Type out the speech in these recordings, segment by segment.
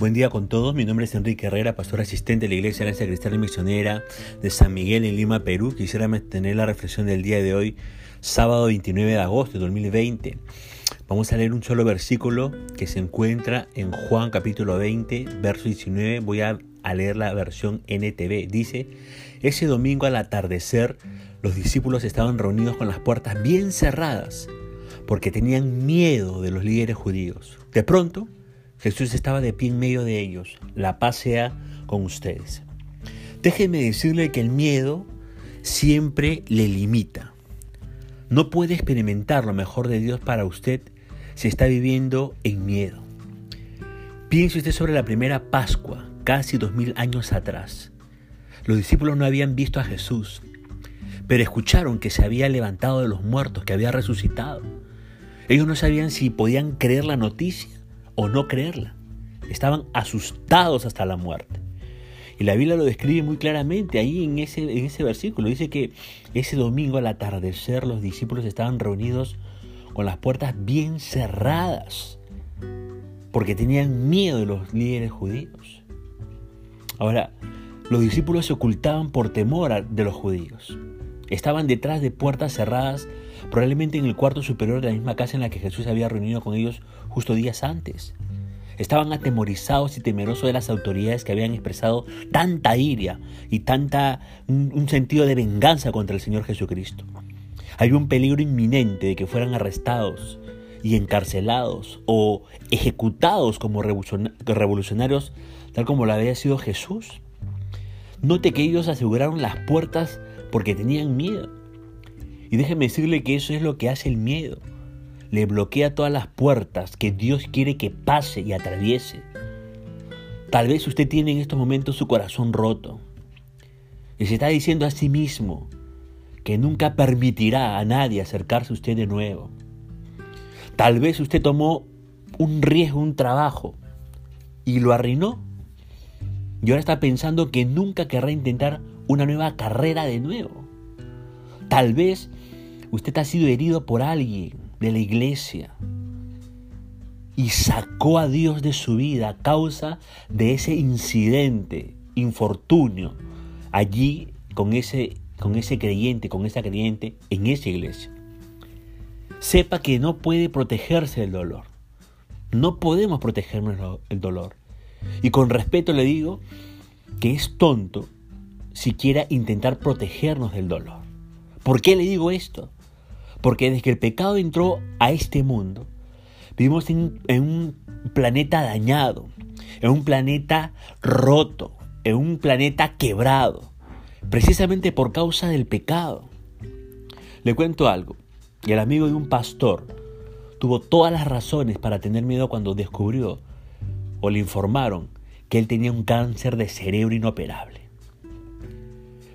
Buen día con todos, mi nombre es Enrique Herrera, pastor asistente de la Iglesia Alianza Cristiana Misionera de San Miguel en Lima, Perú. Quisiera tener la reflexión del día de hoy, sábado 29 de agosto de 2020. Vamos a leer un solo versículo que se encuentra en Juan capítulo 20, verso 19. Voy a, a leer la versión NTV. Dice, ese domingo al atardecer los discípulos estaban reunidos con las puertas bien cerradas porque tenían miedo de los líderes judíos. De pronto, Jesús estaba de pie en medio de ellos. La paz sea con ustedes. Déjenme decirle que el miedo siempre le limita. No puede experimentar lo mejor de Dios para usted si está viviendo en miedo. Piense usted sobre la primera Pascua, casi dos mil años atrás. Los discípulos no habían visto a Jesús, pero escucharon que se había levantado de los muertos, que había resucitado. Ellos no sabían si podían creer la noticia o no creerla. Estaban asustados hasta la muerte. Y la Biblia lo describe muy claramente ahí en ese, en ese versículo. Dice que ese domingo al atardecer los discípulos estaban reunidos con las puertas bien cerradas porque tenían miedo de los líderes judíos. Ahora, los discípulos se ocultaban por temor de los judíos. Estaban detrás de puertas cerradas probablemente en el cuarto superior de la misma casa en la que Jesús había reunido con ellos justo días antes. Estaban atemorizados y temerosos de las autoridades que habían expresado tanta iria y tanta un, sentido de venganza contra el Señor Jesucristo. Había un peligro inminente de que fueran arrestados y encarcelados o ejecutados como revolucionarios, tal como lo había sido Jesús. Note que ellos aseguraron las puertas porque tenían miedo. Y déjeme decirle que eso es lo que hace el miedo. Le bloquea todas las puertas que Dios quiere que pase y atraviese. Tal vez usted tiene en estos momentos su corazón roto y se está diciendo a sí mismo que nunca permitirá a nadie acercarse a usted de nuevo. Tal vez usted tomó un riesgo, un trabajo y lo arruinó. Y ahora está pensando que nunca querrá intentar una nueva carrera de nuevo. Tal vez usted ha sido herido por alguien de la iglesia y sacó a Dios de su vida a causa de ese incidente, infortunio, allí con ese, con ese creyente, con esa creyente en esa iglesia. Sepa que no puede protegerse del dolor. No podemos protegernos del dolor. Y con respeto le digo que es tonto siquiera intentar protegernos del dolor. ¿Por qué le digo esto? Porque desde que el pecado entró a este mundo, vivimos en, un planeta dañado, en un planeta roto, en un planeta quebrado, precisamente por causa del pecado. Le cuento algo, y el amigo de un pastor tuvo todas las razones para tener miedo cuando descubrió o le informaron que él tenía un cáncer de cerebro inoperable.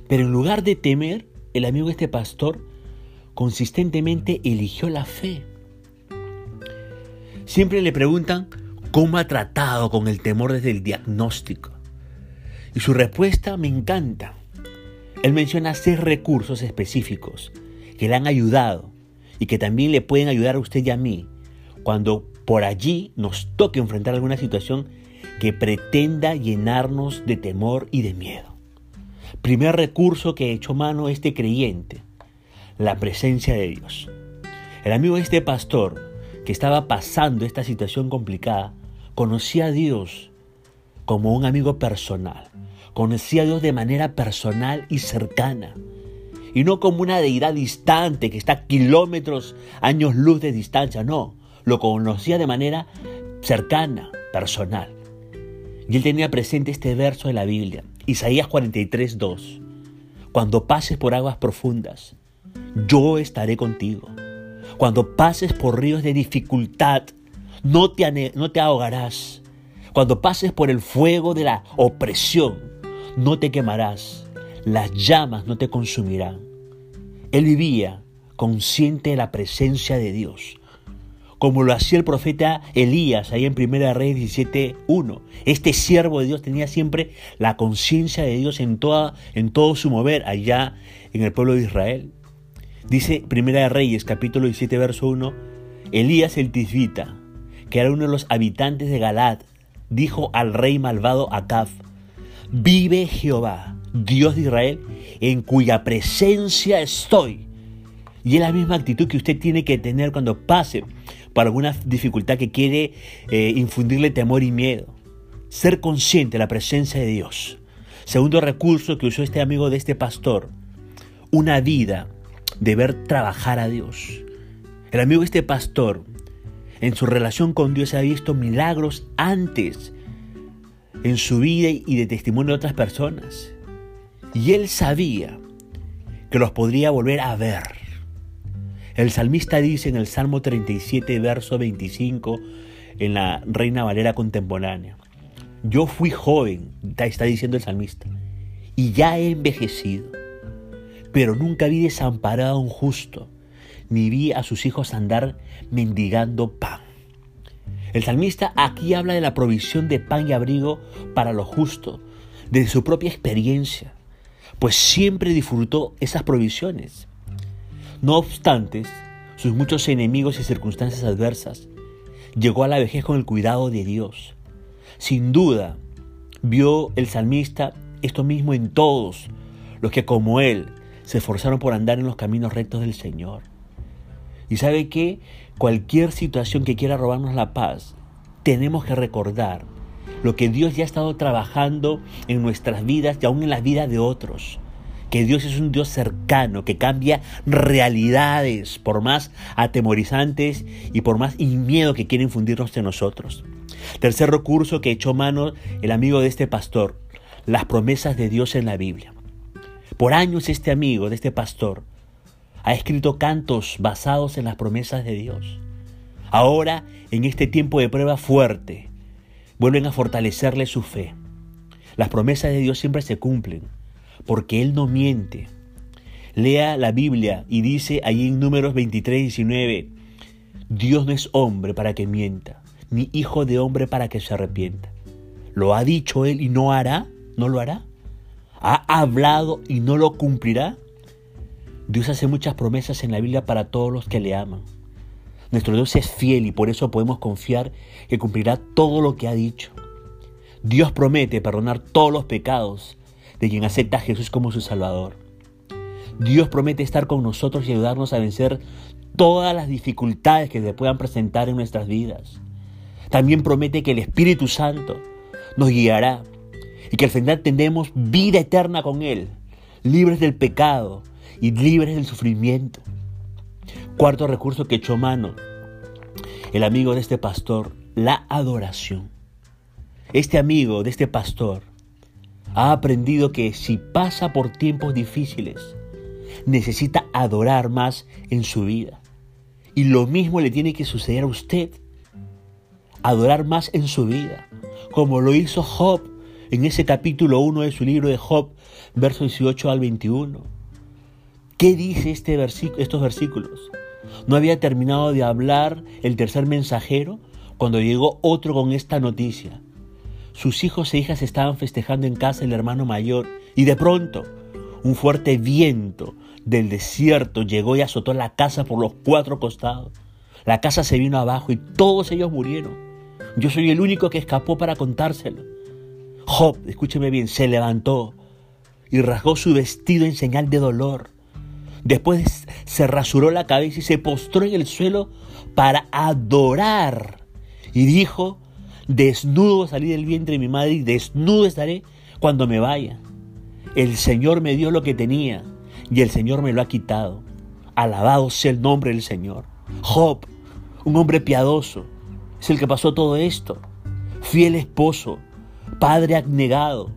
Pero en lugar de temer, el amigo de este pastor consistentemente eligió la fe. Siempre le preguntan cómo ha tratado con el temor desde el diagnóstico. Y su respuesta me encanta. Él menciona seis recursos específicos que le han ayudado y que también le pueden ayudar a usted y a mí cuando por allí nos toque enfrentar alguna situación que pretenda llenarnos de temor y de miedo. Primer recurso que echó mano este creyente, la presencia de Dios. El amigo de este pastor, que estaba pasando esta situación complicada, conocía a Dios como un amigo personal. Conocía a Dios de manera personal y cercana. Y no como una deidad distante que está kilómetros, años luz de distancia. No, lo conocía de manera cercana, personal. Y él tenía presente este verso de la Biblia, Isaías 43, 2. Cuando pases por aguas profundas, yo estaré contigo. Cuando pases por ríos de dificultad, no te, no te ahogarás. Cuando pases por el fuego de la opresión, no te quemarás. Las llamas no te consumirán. Él vivía consciente de la presencia de Dios como lo hacía el profeta Elías ahí en 1 Reyes 17.1. Este siervo de Dios tenía siempre la conciencia de Dios en, toda, en todo su mover allá en el pueblo de Israel. Dice 1 Reyes capítulo 17 verso 1, Elías el Tisbita, que era uno de los habitantes de Galad, dijo al rey malvado Acab, vive Jehová, Dios de Israel, en cuya presencia estoy. Y es la misma actitud que usted tiene que tener cuando pase por alguna dificultad que quiere eh, infundirle temor y miedo. Ser consciente de la presencia de Dios. Segundo recurso que usó este amigo de este pastor, una vida de ver trabajar a Dios. El amigo este pastor, en su relación con Dios, ha visto milagros antes en su vida y de testimonio de otras personas. Y él sabía que los podría volver a ver. El salmista dice en el Salmo 37, verso 25, en la Reina Valera contemporánea, yo fui joven, está diciendo el salmista, y ya he envejecido, pero nunca vi desamparado a un justo, ni vi a sus hijos andar mendigando pan. El salmista aquí habla de la provisión de pan y abrigo para los justos, de su propia experiencia, pues siempre disfrutó esas provisiones. No obstante, sus muchos enemigos y circunstancias adversas, llegó a la vejez con el cuidado de Dios. Sin duda, vio el salmista esto mismo en todos los que como él se esforzaron por andar en los caminos rectos del Señor. Y sabe que cualquier situación que quiera robarnos la paz, tenemos que recordar lo que Dios ya ha estado trabajando en nuestras vidas y aún en las vidas de otros. Que Dios es un Dios cercano, que cambia realidades, por más atemorizantes y por más miedo que quiere infundirnos en nosotros. Tercer recurso que echó mano el amigo de este pastor, las promesas de Dios en la Biblia. Por años este amigo de este pastor ha escrito cantos basados en las promesas de Dios. Ahora, en este tiempo de prueba fuerte, vuelven a fortalecerle su fe. Las promesas de Dios siempre se cumplen, porque Él no miente. Lea la Biblia y dice allí en números 23 y 19, Dios no es hombre para que mienta, ni hijo de hombre para que se arrepienta. ¿Lo ha dicho Él y no hará? ¿No lo hará? ¿Ha hablado y no lo cumplirá? Dios hace muchas promesas en la Biblia para todos los que le aman. Nuestro Dios es fiel y por eso podemos confiar que cumplirá todo lo que ha dicho. Dios promete perdonar todos los pecados de quien acepta a Jesús como su Salvador. Dios promete estar con nosotros y ayudarnos a vencer todas las dificultades que se puedan presentar en nuestras vidas. También promete que el Espíritu Santo nos guiará y que al final tendremos vida eterna con Él, libres del pecado y libres del sufrimiento. Cuarto recurso que echó mano el amigo de este pastor, la adoración. Este amigo de este pastor ha aprendido que si pasa por tiempos difíciles, necesita adorar más en su vida. Y lo mismo le tiene que suceder a usted. Adorar más en su vida, como lo hizo Job en ese capítulo 1 de su libro de Job, versos 18 al 21. ¿Qué dice este estos versículos? No había terminado de hablar el tercer mensajero cuando llegó otro con esta noticia. Sus hijos e hijas estaban festejando en casa el hermano mayor y de pronto un fuerte viento del desierto llegó y azotó la casa por los cuatro costados. La casa se vino abajo y todos ellos murieron. Yo soy el único que escapó para contárselo. Job, escúcheme bien, se levantó y rasgó su vestido en señal de dolor. Después se rasuró la cabeza y se postró en el suelo para adorar. Y dijo, desnudo salí del vientre de mi madre y desnudo estaré cuando me vaya. El Señor me dio lo que tenía y el Señor me lo ha quitado. Alabado sea el nombre del Señor. Job, un hombre piadoso, es el que pasó todo esto. Fiel esposo, padre abnegado,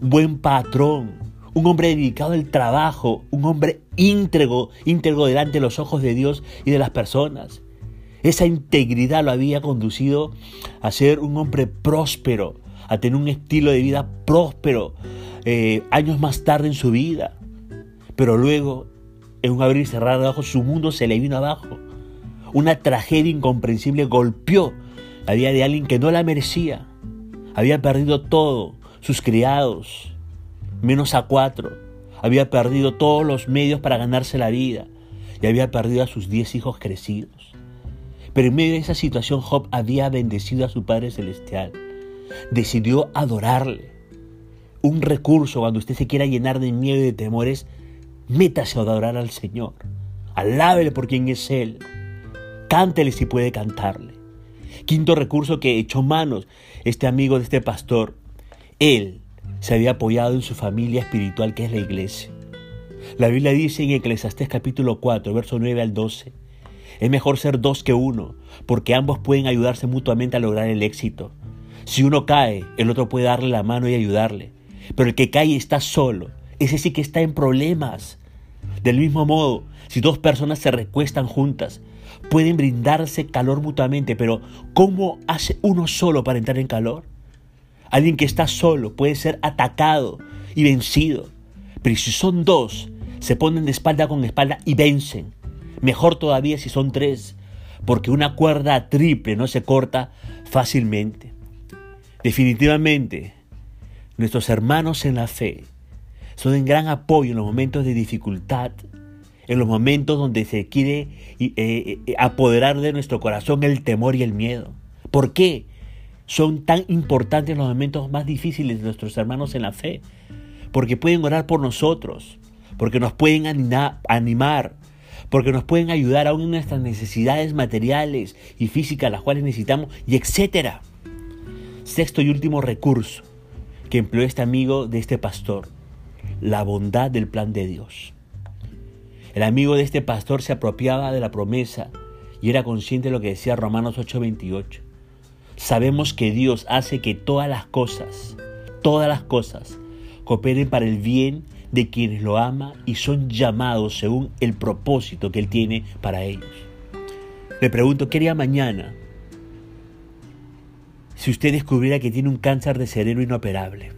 buen patrón, un hombre dedicado al trabajo, un hombre íntegro, íntegro delante de los ojos de Dios y de las personas. Esa integridad lo había conducido a ser un hombre próspero, a tener un estilo de vida próspero eh, años más tarde en su vida. Pero luego, en un abrir y cerrar de ojos, su mundo se le vino abajo. Una tragedia incomprensible golpeó la vida de alguien que no la merecía. Había perdido todo, sus criados, menos a cuatro. Había perdido todos los medios para ganarse la vida y había perdido a sus diez hijos crecidos. Pero en medio de esa situación Job había bendecido a su Padre Celestial. decidió adorarle. Un recurso cuando usted se quiera llenar de miedo y de temores, métase a adorar al Señor. Alábele por quien es Él. Cántele si puede cantarle. Quinto recurso que echó manos este amigo de este pastor. Él se había apoyado en su familia espiritual que es la iglesia. La Biblia dice en Eclesiastés capítulo 4, verso 9 al 12, es mejor ser dos que uno, porque ambos pueden ayudarse mutuamente a lograr el éxito. Si uno cae, el otro puede darle la mano y ayudarle. Pero el que cae está solo, ese sí que está en problemas. Del mismo modo, si dos personas se recuestan juntas, pueden brindarse calor mutuamente, pero ¿cómo hace uno solo para entrar en calor? Alguien que está solo puede ser atacado y vencido, pero si son dos, se ponen de espalda con espalda y vencen. Mejor todavía si son tres, porque una cuerda triple no se corta fácilmente. Definitivamente, nuestros hermanos en la fe son en gran apoyo en los momentos de dificultad, en los momentos donde se quiere eh, eh, apoderar de nuestro corazón el temor y el miedo. ¿Por qué? Son tan importantes los momentos más difíciles de nuestros hermanos en la fe. Porque pueden orar por nosotros, porque nos pueden animar, porque nos pueden ayudar aún en nuestras necesidades materiales y físicas, las cuales necesitamos, y etcétera. Sexto y último recurso que empleó este amigo de este pastor, la bondad del plan de Dios. El amigo de este pastor se apropiaba de la promesa y era consciente de lo que decía Romanos 8:28. Sabemos que Dios hace que todas las cosas, todas las cosas, cooperen para el bien de quienes lo ama y son llamados según el propósito que Él tiene para ellos. Le pregunto, ¿qué haría mañana si usted descubriera que tiene un cáncer de cerebro inoperable?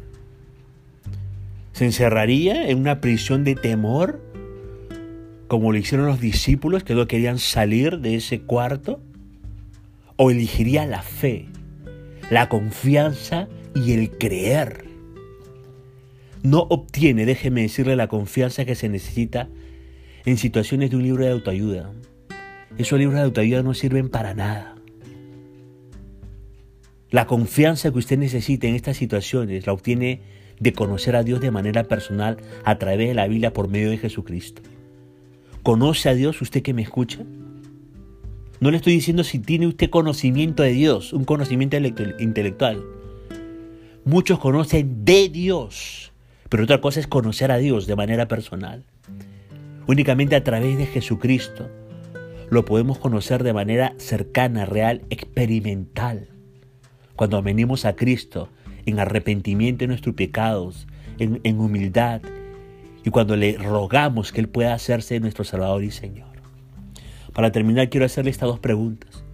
¿Se encerraría en una prisión de temor como lo hicieron los discípulos que no querían salir de ese cuarto? ¿O elegiría la fe, la confianza y el creer? no obtiene, déjeme decirle, la confianza que se necesita en situaciones de un libro de autoayuda. Esos libros de autoayuda no sirven para nada. La confianza que usted necesita en estas situaciones la obtiene de conocer a Dios de manera personal a través de la Biblia por medio de Jesucristo. ¿Conoce a Dios usted que me escucha? No le estoy diciendo si tiene usted conocimiento de Dios, un conocimiento intelectual. Muchos conocen de Dios, pero otra cosa es conocer a Dios de manera personal. Únicamente a través de Jesucristo lo podemos conocer de manera cercana, real, experimental. Cuando venimos a Cristo en arrepentimiento de nuestros pecados, en, en humildad, y cuando le rogamos que Él pueda hacerse nuestro Salvador y Señor. Para terminar, quiero hacerle estas dos preguntas.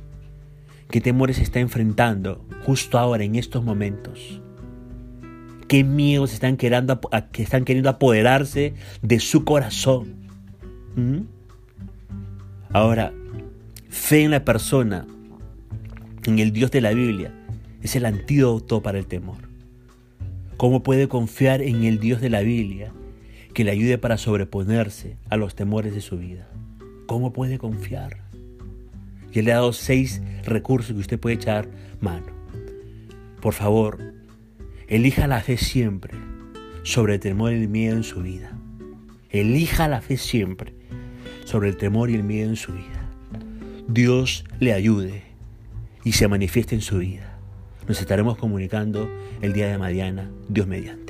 ¿Qué temores está enfrentando justo ahora, en estos momentos? qué miedos están queriendo, que están queriendo apoderarse de su corazón. ¿Mm? Ahora, fe en la persona, en el Dios de la Biblia, es el antídoto para el temor. ¿Cómo puede confiar en el Dios de la Biblia que le ayude para sobreponerse a los temores de su vida? ¿Cómo puede confiar? Y él le ha dado seis recursos que usted puede echar mano. Por favor, Elija la fe siempre sobre el temor y el miedo en su vida. Elija la fe siempre sobre el temor y el miedo en su vida. Dios le ayude y se manifieste en su vida. Nos estaremos comunicando el día de mañana, Dios mediante.